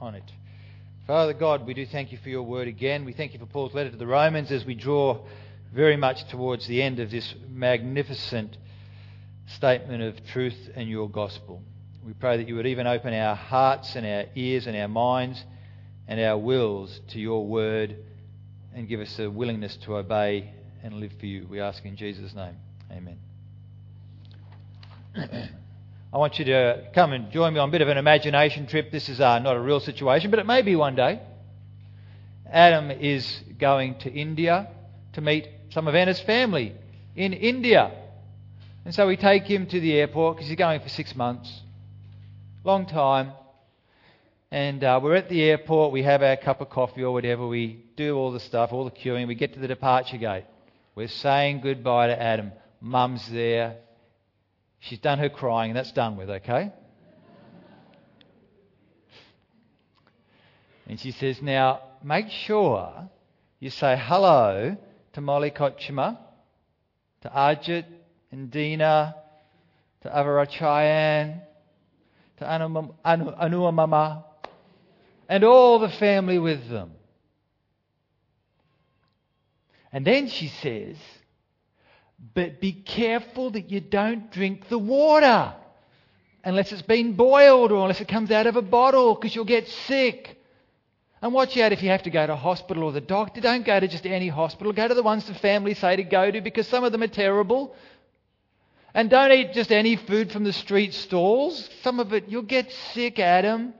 on it. Father God, we do thank you for your word again. We thank you for Paul's letter to the Romans as we draw very much towards the end of this magnificent statement of truth and your gospel. We pray that you would even open our hearts and our ears and our minds and our wills to your word and give us a willingness to obey and live for you. We ask in Jesus' name. Amen. I want you to come and join me on a bit of an imagination trip. This is uh, not a real situation, but it may be one day. Adam is going to India to meet some of Anna's family in India. And so we take him to the airport because he's going for six months. Long time. And uh, we're at the airport, we have our cup of coffee or whatever, we do all the stuff, all the queuing, we get to the departure gate. We're saying goodbye to Adam. Mum's there. She's done her crying, that's done with, okay? And she says, Now, make sure you say hello to Molly Kochima, to Ajit and Dina, to Avarachayan, to Anua Mama, and all the family with them. And then she says, But be careful that you don't drink the water unless it's been boiled or unless it comes out of a bottle because you'll get sick. And watch out if you have to go to hospital or the doctor. Don't go to just any hospital. Go to the ones the family say to go to because some of them are terrible. And don't eat just any food from the street stalls. Some of it, you'll get sick, Adam.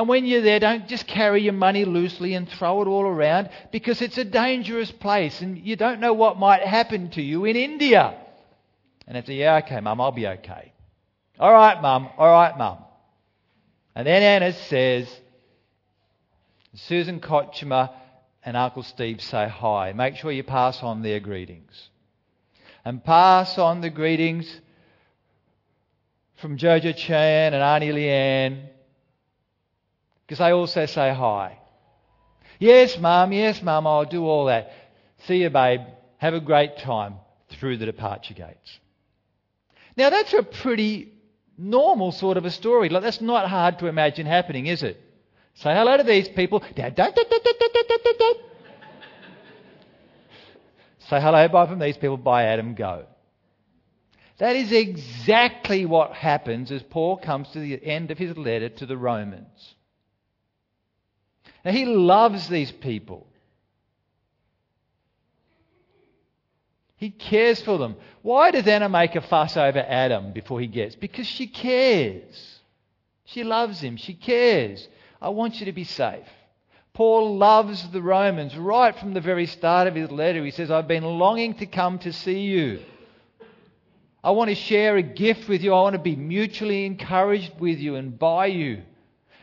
And when you're there, don't just carry your money loosely and throw it all around because it's a dangerous place and you don't know what might happen to you in India. And it's yeah, okay, mum, I'll be okay. All right, mum, all right, mum. And then Anna says, Susan Kochima and Uncle Steve say hi. Make sure you pass on their greetings. And pass on the greetings from Jojo Chan and Auntie Leanne because they also say hi. Yes, Mum, yes, Mum, I'll do all that. See you, babe. Have a great time through the departure gates. Now, that's a pretty normal sort of a story. Like, that's not hard to imagine happening, is it? Say hello to these people. Say hello, bye from these people. Bye, Adam, go. That is exactly what happens as Paul comes to the end of his letter to the Romans. Now, he loves these people. He cares for them. Why does Anna make a fuss over Adam before he gets? Because she cares. She loves him. She cares. I want you to be safe. Paul loves the Romans right from the very start of his letter. He says, I've been longing to come to see you. I want to share a gift with you. I want to be mutually encouraged with you and by you.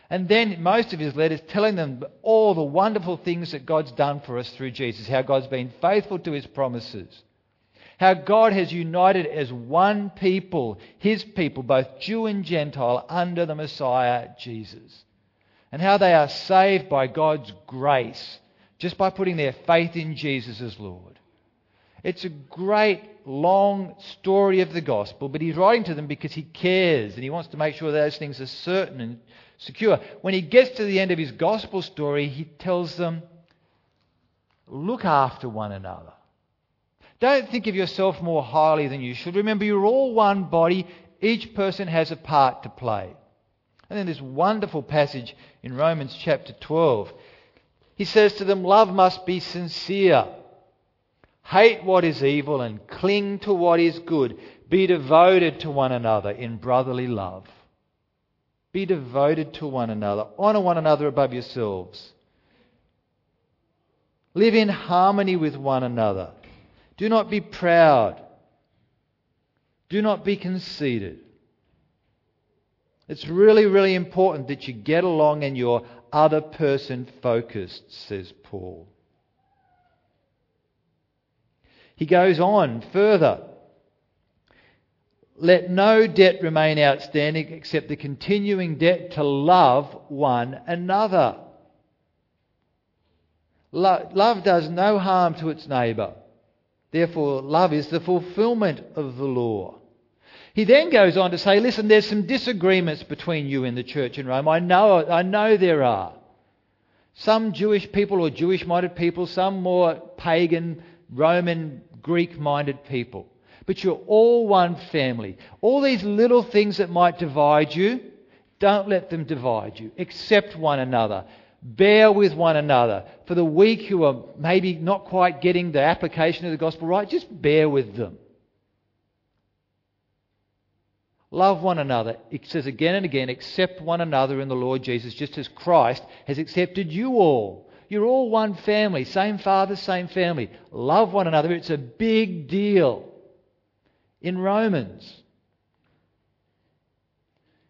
And then most of his letters telling them all the wonderful things that God's done for us through Jesus, how God's been faithful to his promises, how God has united as one people, his people, both Jew and Gentile, under the Messiah Jesus, and how they are saved by God's grace just by putting their faith in Jesus as Lord. It's a great, long story of the gospel, but he's writing to them because he cares and he wants to make sure those things are certain and secure. When he gets to the end of his gospel story, he tells them, look after one another. Don't think of yourself more highly than you should. Remember, you're all one body. Each person has a part to play. And then this wonderful passage in Romans chapter 12. He says to them, Love must be sincere. Hate what is evil and cling to what is good. Be devoted to one another in brotherly love. Be devoted to one another. Honour one another above yourselves. Live in harmony with one another. Do not be proud. Do not be conceited. It's really, really important that you get along and you're other person focused, says Paul. He goes on further. Let no debt remain outstanding except the continuing debt to love one another. Love does no harm to its neighbour. Therefore, love is the fulfilment of the law. He then goes on to say, listen, there's some disagreements between you and the church in Rome. I know, I know there are. Some Jewish people or Jewish minded people, some more pagan, Roman, Greek minded people. But you're all one family. All these little things that might divide you, don't let them divide you. Accept one another. Bear with one another. For the weak who are maybe not quite getting the application of the gospel right, just bear with them. Love one another. It says again and again, accept one another in the Lord Jesus, just as Christ has accepted you all. You're all one family, same father, same family. Love one another. It's a big deal. In Romans,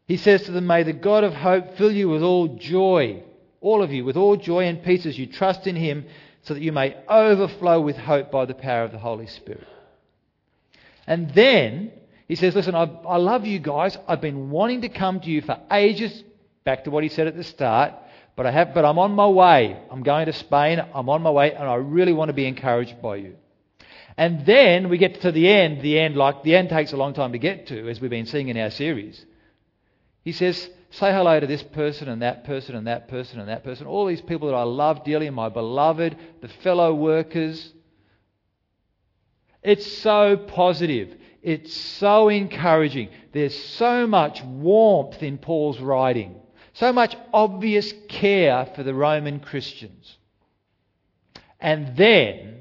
he says to them, May the God of hope fill you with all joy, all of you, with all joy and peace as you trust in him, so that you may overflow with hope by the power of the Holy Spirit. And then he says, Listen, I, I love you guys. I've been wanting to come to you for ages, back to what he said at the start, but, I have, but I'm on my way. I'm going to Spain. I'm on my way, and I really want to be encouraged by you. And then we get to the end. The end, like the end takes a long time to get to, as we've been seeing in our series. He says, Say hello to this person and that person and that person and that person. All these people that I love dearly, my beloved, the fellow workers. It's so positive. It's so encouraging. There's so much warmth in Paul's writing, so much obvious care for the Roman Christians. And then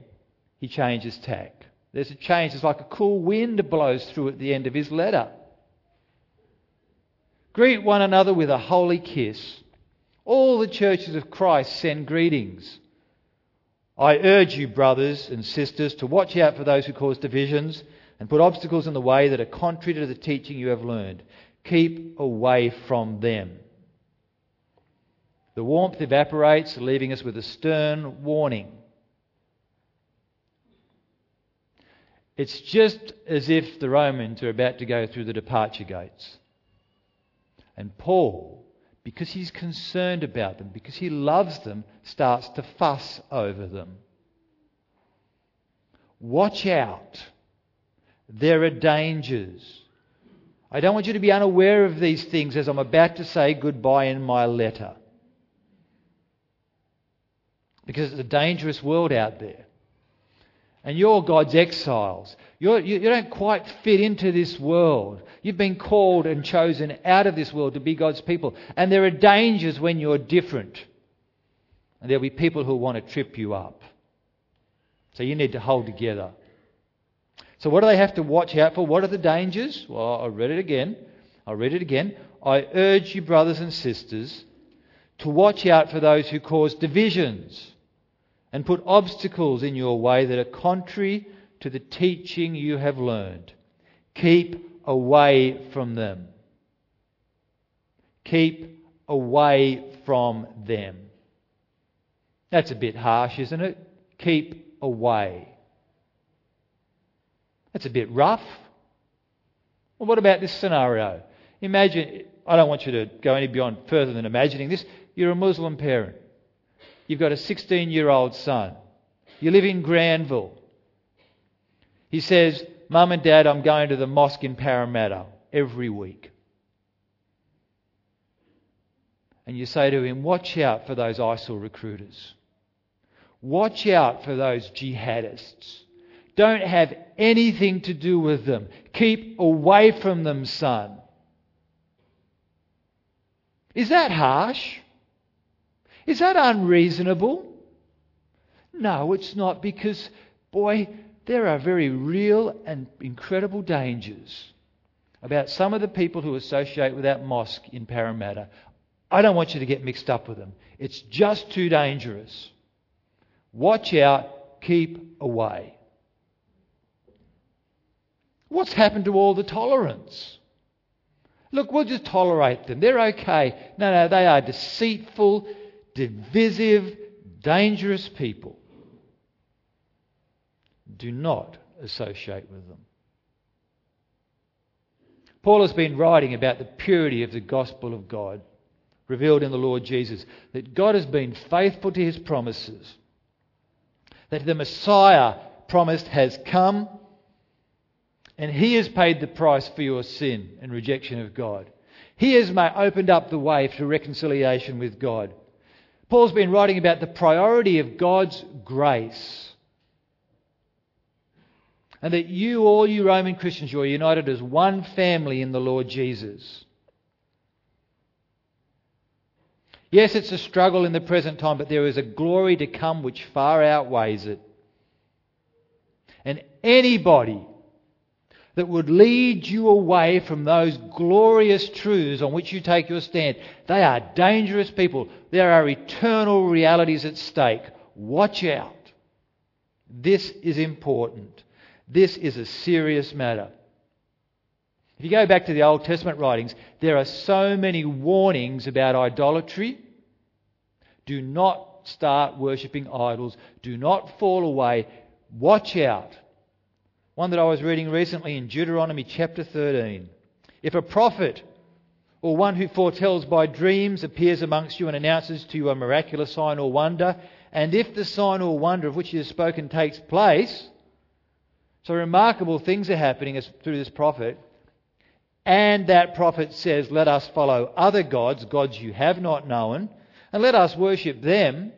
he changes tack. There's a change. It's like a cool wind blows through at the end of his letter. Greet one another with a holy kiss. All the churches of Christ send greetings. I urge you, brothers and sisters, to watch out for those who cause divisions and put obstacles in the way that are contrary to the teaching you have learned. Keep away from them. The warmth evaporates, leaving us with a stern warning. It's just as if the Romans are about to go through the departure gates. And Paul, because he's concerned about them, because he loves them, starts to fuss over them. Watch out. There are dangers. I don't want you to be unaware of these things as I'm about to say goodbye in my letter. Because it's a dangerous world out there. And you're God's exiles. You're, you, you don't quite fit into this world. You've been called and chosen out of this world to be God's people. And there are dangers when you're different. And there'll be people who want to trip you up. So you need to hold together. So, what do they have to watch out for? What are the dangers? Well, I'll read it again. I'll read it again. I urge you, brothers and sisters, to watch out for those who cause divisions and put obstacles in your way that are contrary to the teaching you have learned. Keep away from them. Keep away from them. That's a bit harsh, isn't it? Keep away. That's a bit rough. Well, what about this scenario? Imagine, I don't want you to go any beyond further than imagining this. You're a Muslim parent. You've got a 16 year old son. You live in Granville. He says, Mum and Dad, I'm going to the mosque in Parramatta every week. And you say to him, Watch out for those ISIL recruiters. Watch out for those jihadists. Don't have anything to do with them. Keep away from them, son. Is that harsh? Is that unreasonable? No, it's not because, boy, there are very real and incredible dangers about some of the people who associate with that mosque in Parramatta. I don't want you to get mixed up with them. It's just too dangerous. Watch out, keep away. What's happened to all the tolerance? Look, we'll just tolerate them. They're okay. No, no, they are deceitful, divisive, dangerous people. Do not associate with them. Paul has been writing about the purity of the gospel of God revealed in the Lord Jesus, that God has been faithful to his promises, that the Messiah promised has come And He has paid the price for your sin and rejection of God. He has opened up the way for reconciliation with God. Paul's been writing about the priority of God's grace. And that you, all you Roman Christians, you are united as one family in the Lord Jesus. Yes, it's a struggle in the present time, but there is a glory to come which far outweighs it. And anybody that would lead you away from those glorious truths on which you take your stand. They are dangerous people. There are eternal realities at stake. Watch out. This is important. This is a serious matter. If you go back to the Old Testament writings, there are so many warnings about idolatry. Do not start worshipping idols. Do not fall away. Watch out. One that I was reading recently in Deuteronomy chapter 13. If a prophet or one who foretells by dreams appears amongst you and announces to you a miraculous sign or wonder, and if the sign or wonder of which he has spoken takes place, so remarkable things are happening through this prophet, and that prophet says, Let us follow other gods, gods you have not known, and let us worship them,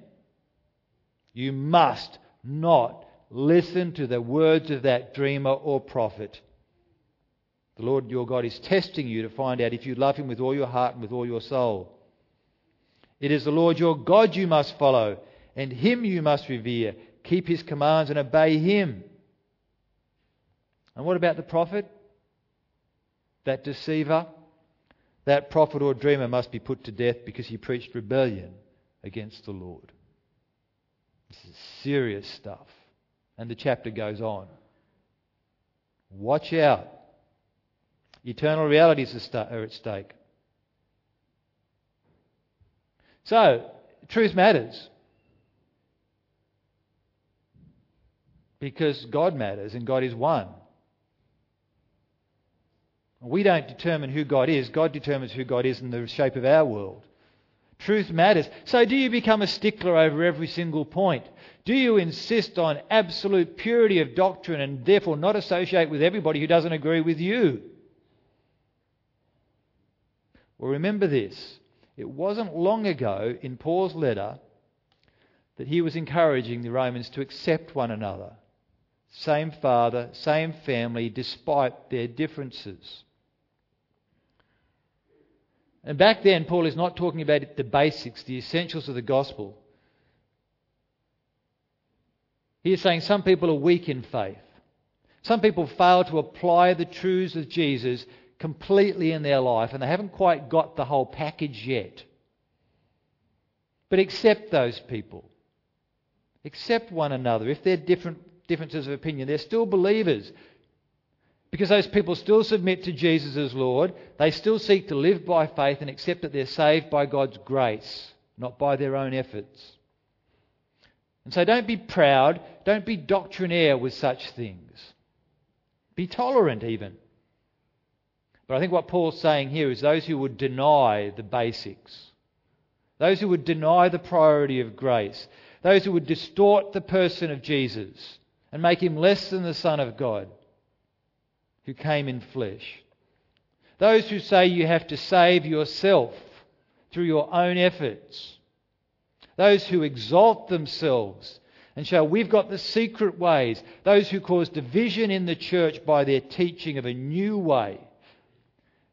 you must not listen to the words of that dreamer or prophet. The Lord your God is testing you to find out if you love him with all your heart and with all your soul. It is the Lord your God you must follow, and him you must revere. Keep his commands and obey him. And what about the prophet? That deceiver? That prophet or dreamer must be put to death because he preached rebellion against the Lord. This is serious stuff. And the chapter goes on. Watch out. Eternal realities are uh, at stake. So, truth matters. Because God matters and God is one. We don't determine who God is, God determines who God is in the shape of our world. Truth matters. So, do you become a stickler over every single point? Do you insist on absolute purity of doctrine and therefore not associate with everybody who doesn't agree with you? Well, remember this. It wasn't long ago in Paul's letter that he was encouraging the Romans to accept one another. Same father, same family, despite their differences. And back then, Paul is not talking about the basics, the essentials of the gospel. He is saying some people are weak in faith. Some people fail to apply the truths of Jesus completely in their life, and they haven't quite got the whole package yet. But accept those people. Accept one another. If they're different differences of opinion, they're still believers. Because those people still submit to Jesus as Lord, they still seek to live by faith and accept that they're saved by God's grace, not by their own efforts. And so don't be proud, don't be doctrinaire with such things. Be tolerant, even. But I think what Paul's saying here is those who would deny the basics, those who would deny the priority of grace, those who would distort the person of Jesus and make him less than the Son of God who came in flesh. Those who say you have to save yourself through your own efforts. Those who exalt themselves and show we've got the secret ways. Those who cause division in the church by their teaching of a new way.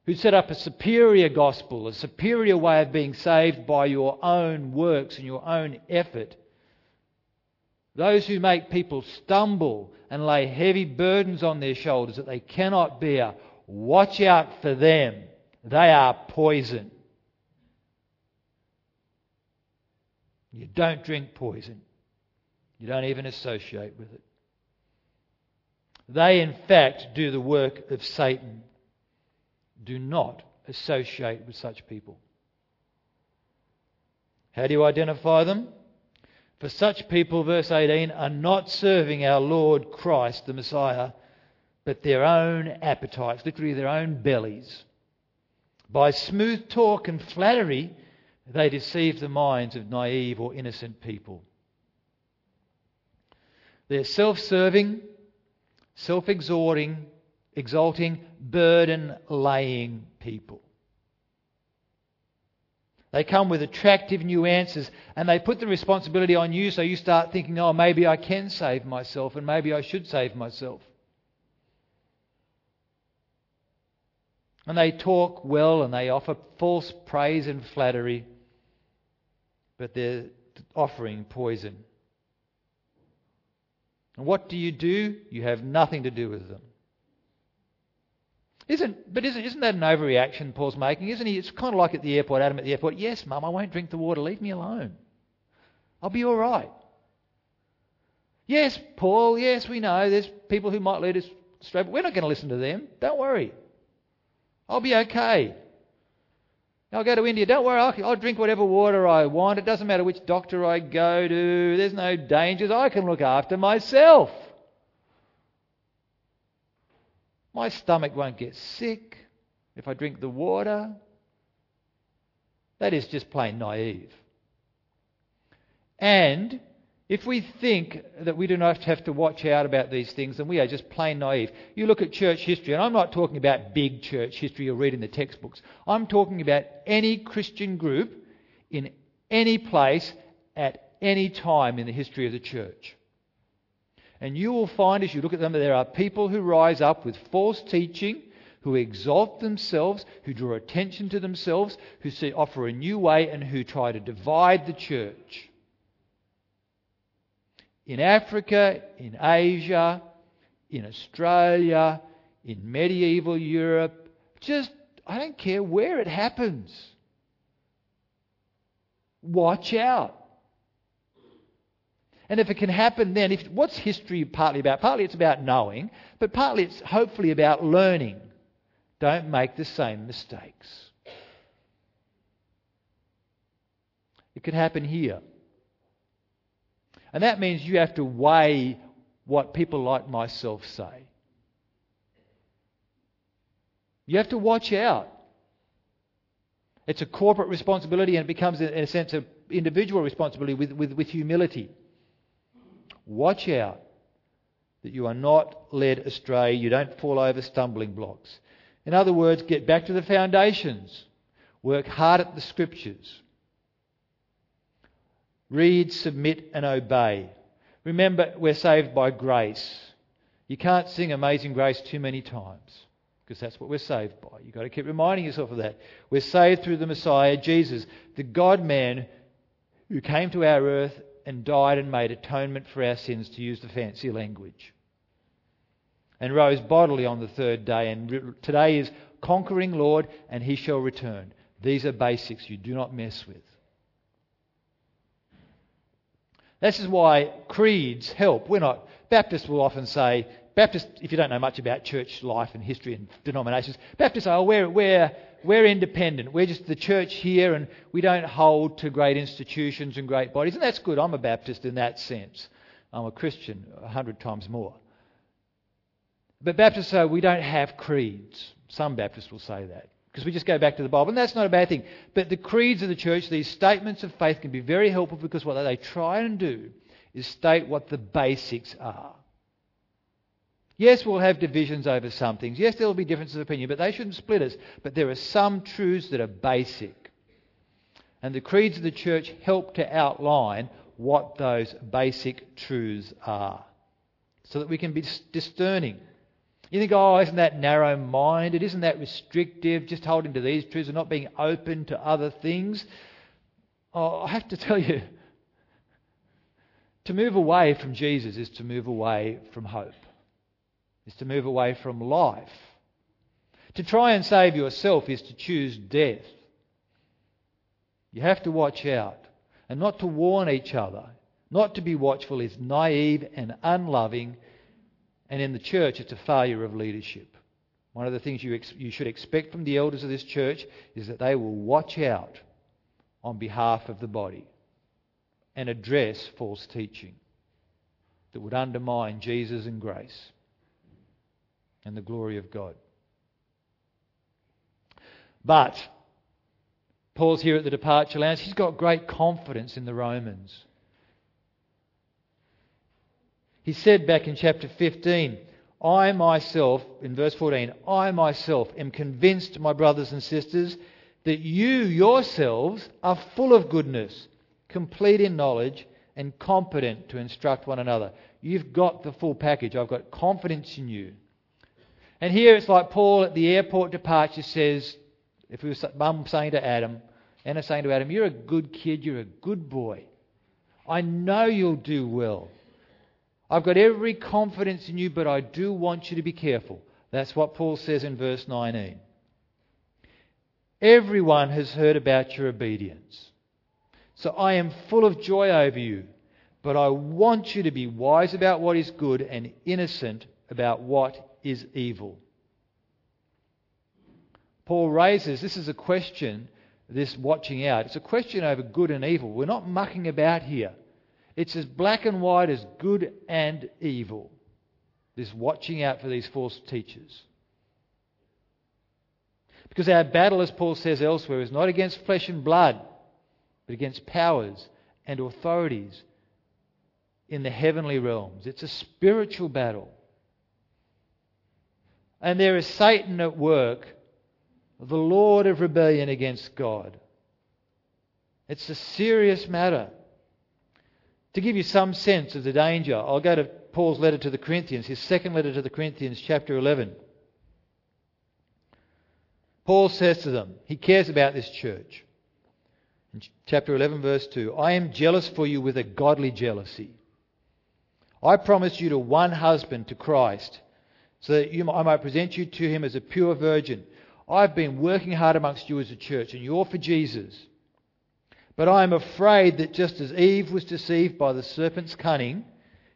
Who set up a superior gospel, a superior way of being saved by your own works and your own effort. Those who make people stumble and lay heavy burdens on their shoulders that they cannot bear, watch out for them. They are poison. You don't drink poison. You don't even associate with it. They, in fact, do the work of Satan. Do not associate with such people. How do you identify them? For such people, verse 18, are not serving our Lord Christ, the Messiah, but their own appetites, literally their own bellies. By smooth talk and flattery, they deceive the minds of naive or innocent people. They're self serving, self exhorting, exalting, burden laying people. They come with attractive new answers and they put the responsibility on you so you start thinking, oh, maybe I can save myself and maybe I should save myself. And they talk well and they offer false praise and flattery, but they're offering poison. And what do you do? You have nothing to do with them. Isn't, but isn't, isn't that an overreaction Paul's making? Isn't he? It's kind of like at the airport, Adam at the airport. Yes, Mum, I won't drink the water. Leave me alone. I'll be all right. Yes, Paul, yes, we know there's people who might lead us astray, but we're not going to listen to them. Don't worry. I'll be okay. I'll go to India. Don't worry, I'll, I'll drink whatever water I want. It doesn't matter which doctor I go to. There's no dangers. I can look after myself. My stomach won't get sick if I drink the water. That is just plain naive. And if we think that we do not have to watch out about these things, then we are just plain naive. You look at church history, and I'm not talking about big church history or reading the textbooks. I'm talking about any Christian group in any place at any time in the history of the church. And you will find as you look at them that there are people who rise up with false teaching, who exalt themselves, who draw attention to themselves, who see, offer a new way, and who try to divide the church. In Africa, in Asia, in Australia, in medieval Europe, just, I don't care where it happens. Watch out. And if it can happen then, if, what's history partly about? Partly it's about knowing, but partly it's hopefully about learning. Don't make the same mistakes. It could happen here. And that means you have to weigh what people like myself say. You have to watch out. It's a corporate responsibility and it becomes, in a sense, an individual responsibility with, with, with humility. Watch out that you are not led astray, you don't fall over stumbling blocks. In other words, get back to the foundations. Work hard at the scriptures. Read, submit, and obey. Remember, we're saved by grace. You can't sing Amazing Grace too many times because that's what we're saved by. You've got to keep reminding yourself of that. We're saved through the Messiah, Jesus, the God man who came to our earth and died and made atonement for our sins, to use the fancy language. And rose bodily on the third day. And today is conquering Lord, and he shall return. These are basics you do not mess with. This is why creeds help. We're not, Baptists will often say, Baptists, if you don't know much about church life and history and denominations, Baptists say, oh, we're, we're, we're independent. We're just the church here and we don't hold to great institutions and great bodies. And that's good. I'm a Baptist in that sense. I'm a Christian a hundred times more. But Baptists say we don't have creeds. Some Baptists will say that because we just go back to the Bible. And that's not a bad thing. But the creeds of the church, these statements of faith, can be very helpful because what they try and do is state what the basics are. Yes, we'll have divisions over some things. Yes, there will be differences of opinion, but they shouldn't split us. But there are some truths that are basic. And the creeds of the church help to outline what those basic truths are so that we can be discerning. You think, oh, isn't that narrow minded? Isn't that restrictive? Just holding to these truths and not being open to other things? Oh, I have to tell you, to move away from Jesus is to move away from hope is to move away from life. To try and save yourself is to choose death. You have to watch out and not to warn each other. Not to be watchful is naive and unloving, and in the church, it's a failure of leadership. One of the things you, ex- you should expect from the elders of this church is that they will watch out on behalf of the body and address false teaching that would undermine Jesus and grace and the glory of God. But Paul's here at the departure lounge. He's got great confidence in the Romans. He said back in chapter 15, I myself, in verse 14, I myself am convinced, my brothers and sisters, that you yourselves are full of goodness, complete in knowledge, and competent to instruct one another. You've got the full package. I've got confidence in you. And here it's like Paul at the airport departure says, if we were mum saying to Adam, Anna saying to Adam, You're a good kid, you're a good boy. I know you'll do well. I've got every confidence in you, but I do want you to be careful. That's what Paul says in verse 19. Everyone has heard about your obedience. So I am full of joy over you, but I want you to be wise about what is good and innocent about what is evil. Paul raises this is a question, this watching out. It's a question over good and evil. We're not mucking about here. It's as black and white as good and evil. This watching out for these false teachers. Because our battle, as Paul says elsewhere, is not against flesh and blood, but against powers and authorities in the heavenly realms. It's a spiritual battle. And there is Satan at work, the Lord of rebellion against God. It's a serious matter. To give you some sense of the danger, I'll go to Paul's letter to the Corinthians, his second letter to the Corinthians, chapter 11. Paul says to them, he cares about this church. In chapter 11, verse 2 I am jealous for you with a godly jealousy. I promised you to one husband, to Christ, so that you, I might present you to him as a pure virgin. I've been working hard amongst you as a church, and you're for Jesus. But I am afraid that just as Eve was deceived by the serpent's cunning,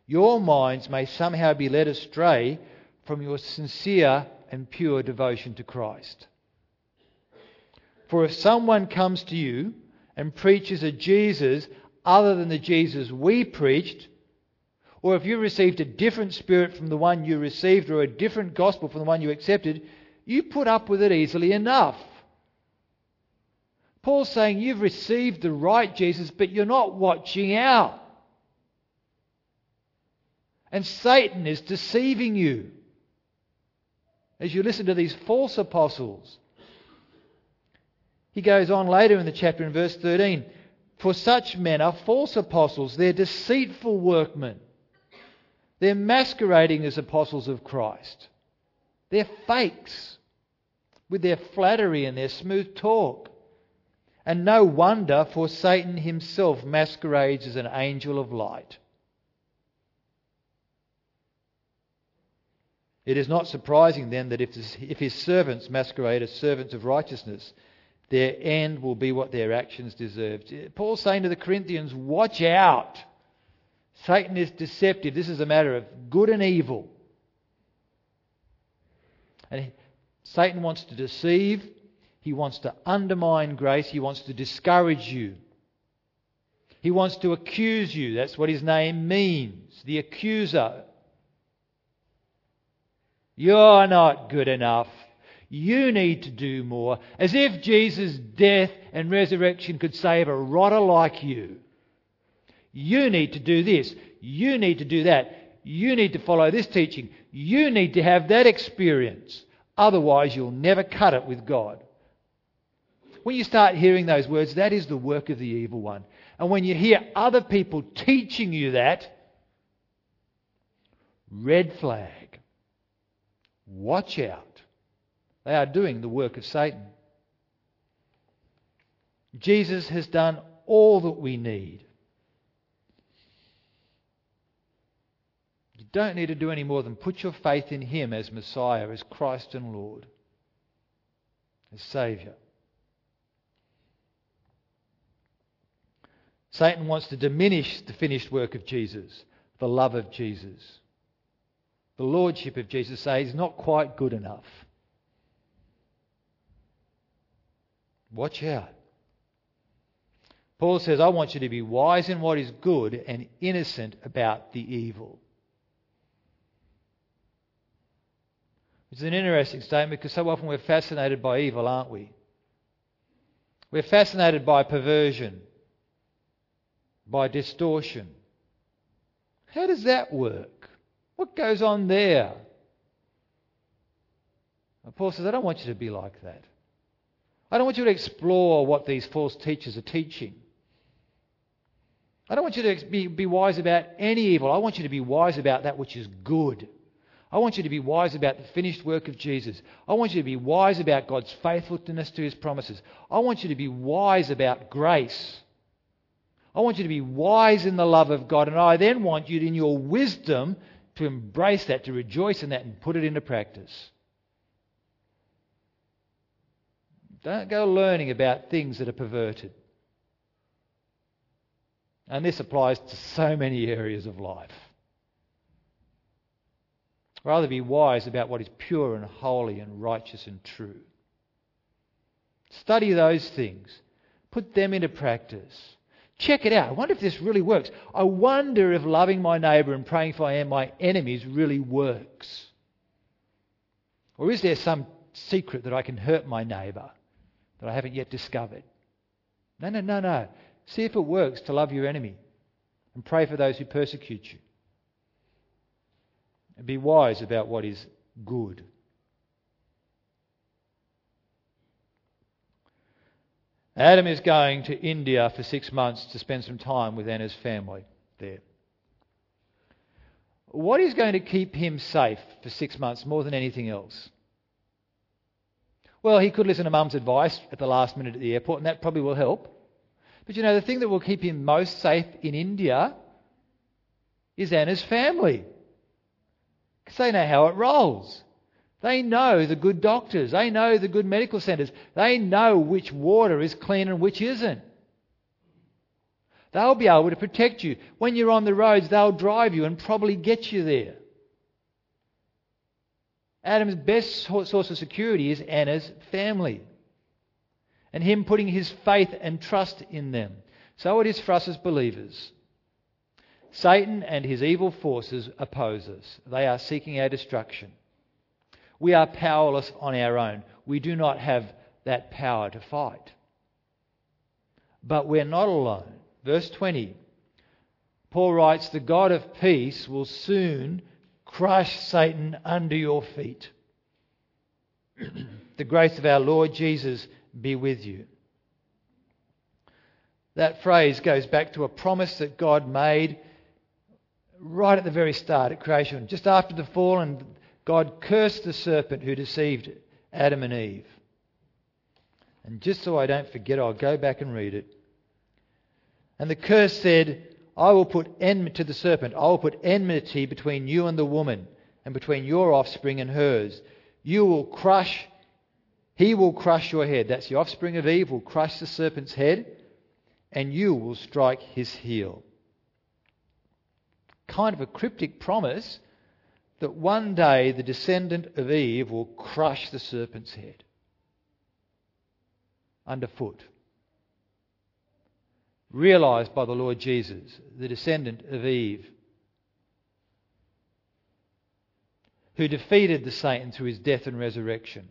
your minds may somehow be led astray from your sincere and pure devotion to Christ. For if someone comes to you and preaches a Jesus other than the Jesus we preached, or if you received a different spirit from the one you received, or a different gospel from the one you accepted, you put up with it easily enough. Paul's saying you've received the right Jesus, but you're not watching out. And Satan is deceiving you as you listen to these false apostles. He goes on later in the chapter in verse 13 For such men are false apostles, they're deceitful workmen. They're masquerading as apostles of Christ. They're fakes with their flattery and their smooth talk. And no wonder, for Satan himself masquerades as an angel of light. It is not surprising then that if, if his servants masquerade as servants of righteousness, their end will be what their actions deserve. Paul's saying to the Corinthians, watch out. Satan is deceptive. This is a matter of good and evil. And Satan wants to deceive, he wants to undermine grace. He wants to discourage you. He wants to accuse you. That's what his name means the accuser. You're not good enough. You need to do more. As if Jesus' death and resurrection could save a rotter like you. You need to do this. You need to do that. You need to follow this teaching. You need to have that experience. Otherwise, you'll never cut it with God. When you start hearing those words, that is the work of the evil one. And when you hear other people teaching you that, red flag. Watch out. They are doing the work of Satan. Jesus has done all that we need. Don't need to do any more than put your faith in Him as Messiah, as Christ and Lord, as Saviour. Satan wants to diminish the finished work of Jesus, the love of Jesus. The lordship of Jesus say says not quite good enough. Watch out. Paul says, I want you to be wise in what is good and innocent about the evil. It's an interesting statement because so often we're fascinated by evil, aren't we? We're fascinated by perversion by distortion. How does that work? What goes on there? Paul says, I don't want you to be like that. I don't want you to explore what these false teachers are teaching. I don't want you to be, be wise about any evil. I want you to be wise about that which is good. I want you to be wise about the finished work of Jesus. I want you to be wise about God's faithfulness to his promises. I want you to be wise about grace. I want you to be wise in the love of God. And I then want you, in your wisdom, to embrace that, to rejoice in that, and put it into practice. Don't go learning about things that are perverted. And this applies to so many areas of life. Rather be wise about what is pure and holy and righteous and true. Study those things. Put them into practice. Check it out. I wonder if this really works. I wonder if loving my neighbour and praying for my enemies really works. Or is there some secret that I can hurt my neighbour that I haven't yet discovered? No, no, no, no. See if it works to love your enemy and pray for those who persecute you. And be wise about what is good. Adam is going to India for six months to spend some time with Anna's family there. What is going to keep him safe for six months more than anything else? Well, he could listen to mum's advice at the last minute at the airport, and that probably will help. But you know, the thing that will keep him most safe in India is Anna's family. Because they know how it rolls. They know the good doctors. They know the good medical centres. They know which water is clean and which isn't. They'll be able to protect you. When you're on the roads, they'll drive you and probably get you there. Adam's best source of security is Anna's family and him putting his faith and trust in them. So it is for us as believers. Satan and his evil forces oppose us. They are seeking our destruction. We are powerless on our own. We do not have that power to fight. But we're not alone. Verse 20, Paul writes, The God of peace will soon crush Satan under your feet. the grace of our Lord Jesus be with you. That phrase goes back to a promise that God made right at the very start at creation. Just after the fall, and God cursed the serpent who deceived Adam and Eve. And just so I don't forget, I'll go back and read it. And the curse said, I will put enmity to the serpent. I will put enmity between you and the woman, and between your offspring and hers. You will crush he will crush your head. That's the offspring of Eve, will crush the serpent's head, and you will strike his heel. Kind of a cryptic promise that one day the descendant of Eve will crush the serpent's head underfoot. Realized by the Lord Jesus, the descendant of Eve, who defeated the Satan through his death and resurrection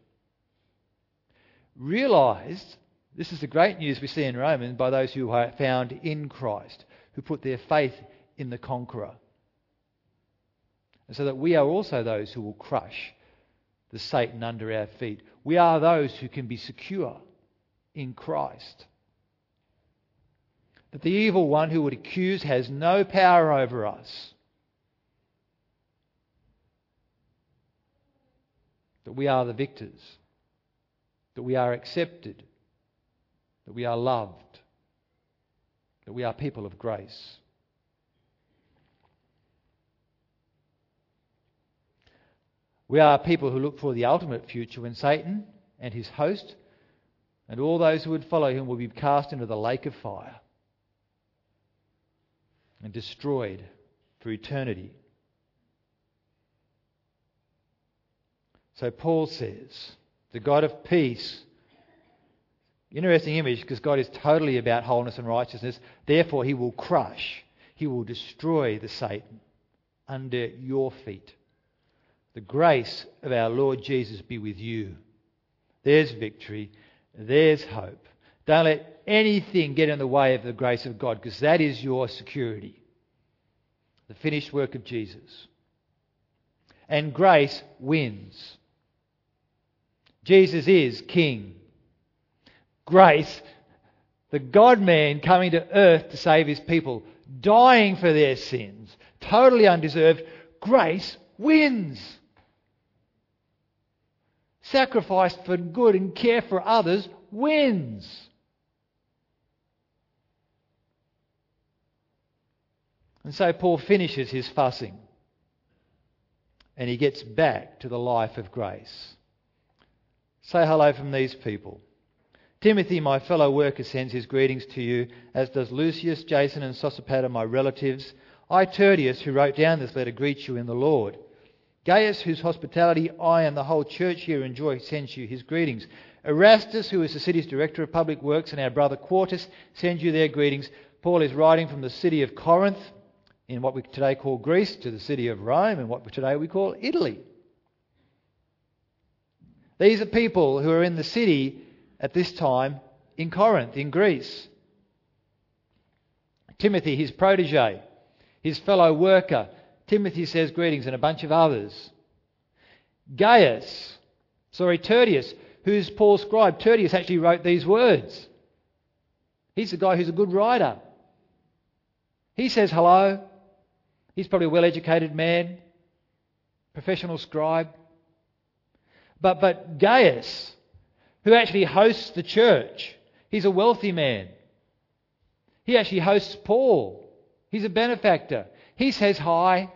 realized this is the great news we see in Romans by those who are found in Christ, who put their faith in the conqueror. And so that we are also those who will crush the Satan under our feet. We are those who can be secure in Christ. That the evil one who would accuse has no power over us. That we are the victors that we are accepted, that we are loved, that we are people of grace. We are people who look for the ultimate future when Satan and his host and all those who would follow him will be cast into the lake of fire and destroyed for eternity. So Paul says, the God of peace. Interesting image because God is totally about wholeness and righteousness. Therefore, He will crush, He will destroy the Satan under your feet. The grace of our Lord Jesus be with you. There's victory. There's hope. Don't let anything get in the way of the grace of God because that is your security. The finished work of Jesus. And grace wins. Jesus is King. Grace, the God man coming to earth to save his people, dying for their sins, totally undeserved, grace wins. Sacrifice for good and care for others wins. And so Paul finishes his fussing and he gets back to the life of grace. Say hello from these people. Timothy, my fellow worker, sends his greetings to you, as does Lucius, Jason, and Sosipater, my relatives. I, Tertius, who wrote down this letter, greet you in the Lord. Gaius, whose hospitality I and the whole church here enjoy, sends you his greetings. Erastus, who is the city's director of public works, and our brother Quartus send you their greetings. Paul is writing from the city of Corinth, in what we today call Greece, to the city of Rome, in what today we call Italy. These are people who are in the city at this time in Corinth, in Greece. Timothy, his protege, his fellow worker. Timothy says greetings, and a bunch of others. Gaius, sorry, Tertius, who's Paul's scribe. Tertius actually wrote these words. He's the guy who's a good writer. He says hello. He's probably a well educated man, professional scribe. But, but Gaius, who actually hosts the church, he's a wealthy man. He actually hosts Paul. He's a benefactor. He says hi.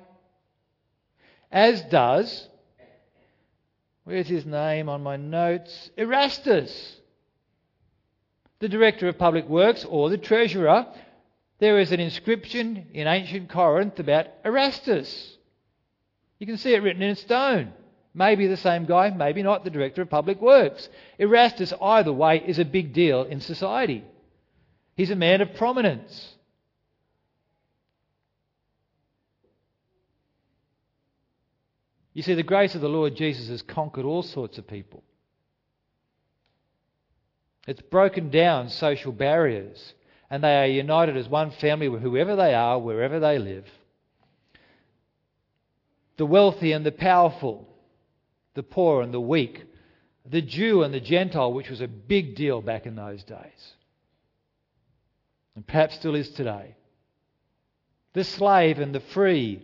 As does, where's his name on my notes? Erastus, the director of public works or the treasurer. There is an inscription in ancient Corinth about Erastus. You can see it written in stone. Maybe the same guy, maybe not the director of public works. Erastus, either way, is a big deal in society. He's a man of prominence. You see, the grace of the Lord Jesus has conquered all sorts of people. It's broken down social barriers, and they are united as one family, whoever they are, wherever they live. The wealthy and the powerful, the poor and the weak, the Jew and the Gentile, which was a big deal back in those days, and perhaps still is today, the slave and the free,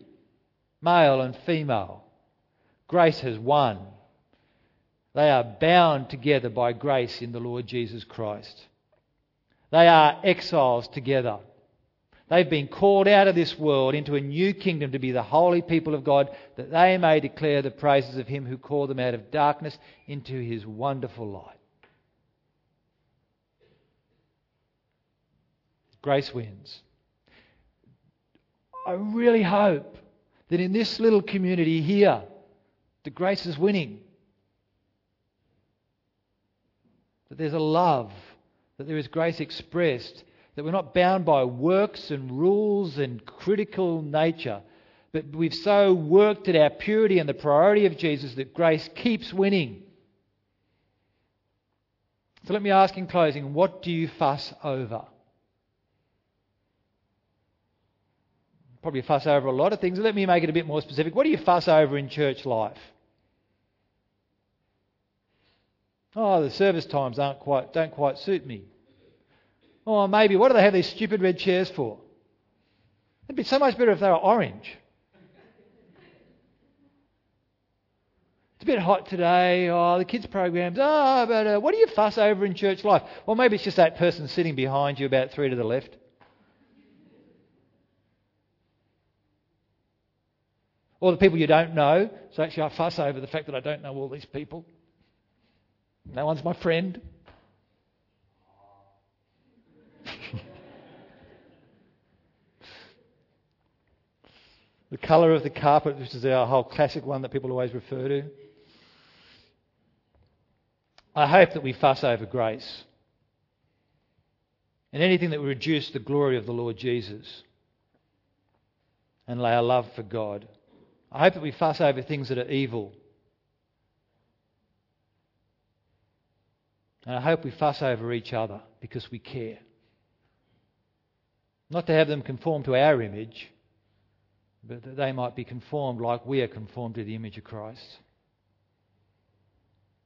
male and female. Grace has won. They are bound together by grace in the Lord Jesus Christ. They are exiles together. They've been called out of this world into a new kingdom to be the holy people of God, that they may declare the praises of Him who called them out of darkness into His wonderful light. Grace wins. I really hope that in this little community here, grace is winning. That there's a love, that there is grace expressed, that we're not bound by works and rules and critical nature, but we've so worked at our purity and the priority of Jesus that grace keeps winning. So let me ask in closing what do you fuss over? Probably fuss over a lot of things. Let me make it a bit more specific. What do you fuss over in church life? Oh, the service times aren't quite, don't quite suit me. Or maybe, what do they have these stupid red chairs for? It'd be so much better if they were orange. It's a bit hot today. Oh, the kids' programs. Oh, but uh, what do you fuss over in church life? Well, maybe it's just that person sitting behind you about three to the left. Or the people you don't know. So actually, I fuss over the fact that I don't know all these people. No one's my friend. the colour of the carpet, which is our whole classic one that people always refer to. I hope that we fuss over grace and anything that will reduce the glory of the Lord Jesus and lay our love for God. I hope that we fuss over things that are evil. And I hope we fuss over each other because we care. Not to have them conform to our image, but that they might be conformed like we are conformed to the image of Christ.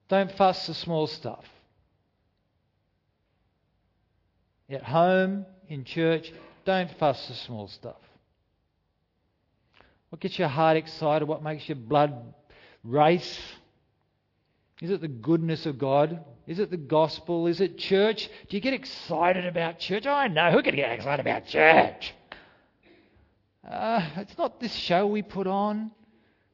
Don't fuss the small stuff. At home, in church, don't fuss the small stuff. What gets your heart excited? What makes your blood race? Is it the goodness of God? Is it the gospel? Is it church? Do you get excited about church? Oh, I know. Who can get excited about church? Uh, it's not this show we put on.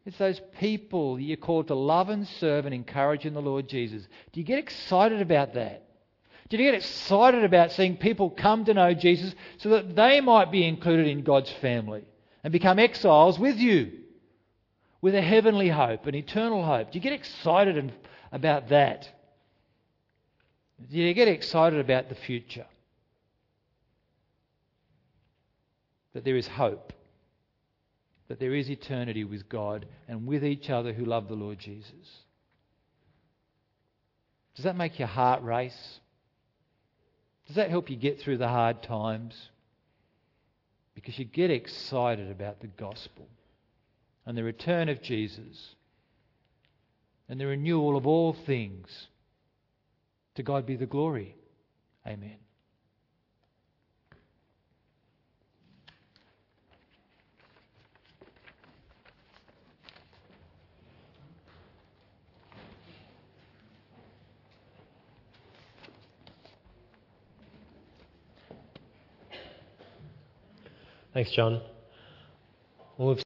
It's those people you're called to love and serve and encourage in the Lord Jesus. Do you get excited about that? Do you get excited about seeing people come to know Jesus so that they might be included in God's family and become exiles with you with a heavenly hope, an eternal hope? Do you get excited about that? Do you get excited about the future? That there is hope, that there is eternity with God and with each other who love the Lord Jesus. Does that make your heart race? Does that help you get through the hard times? Because you get excited about the gospel and the return of Jesus and the renewal of all things. To God be the glory. Amen. Thanks, John. Well,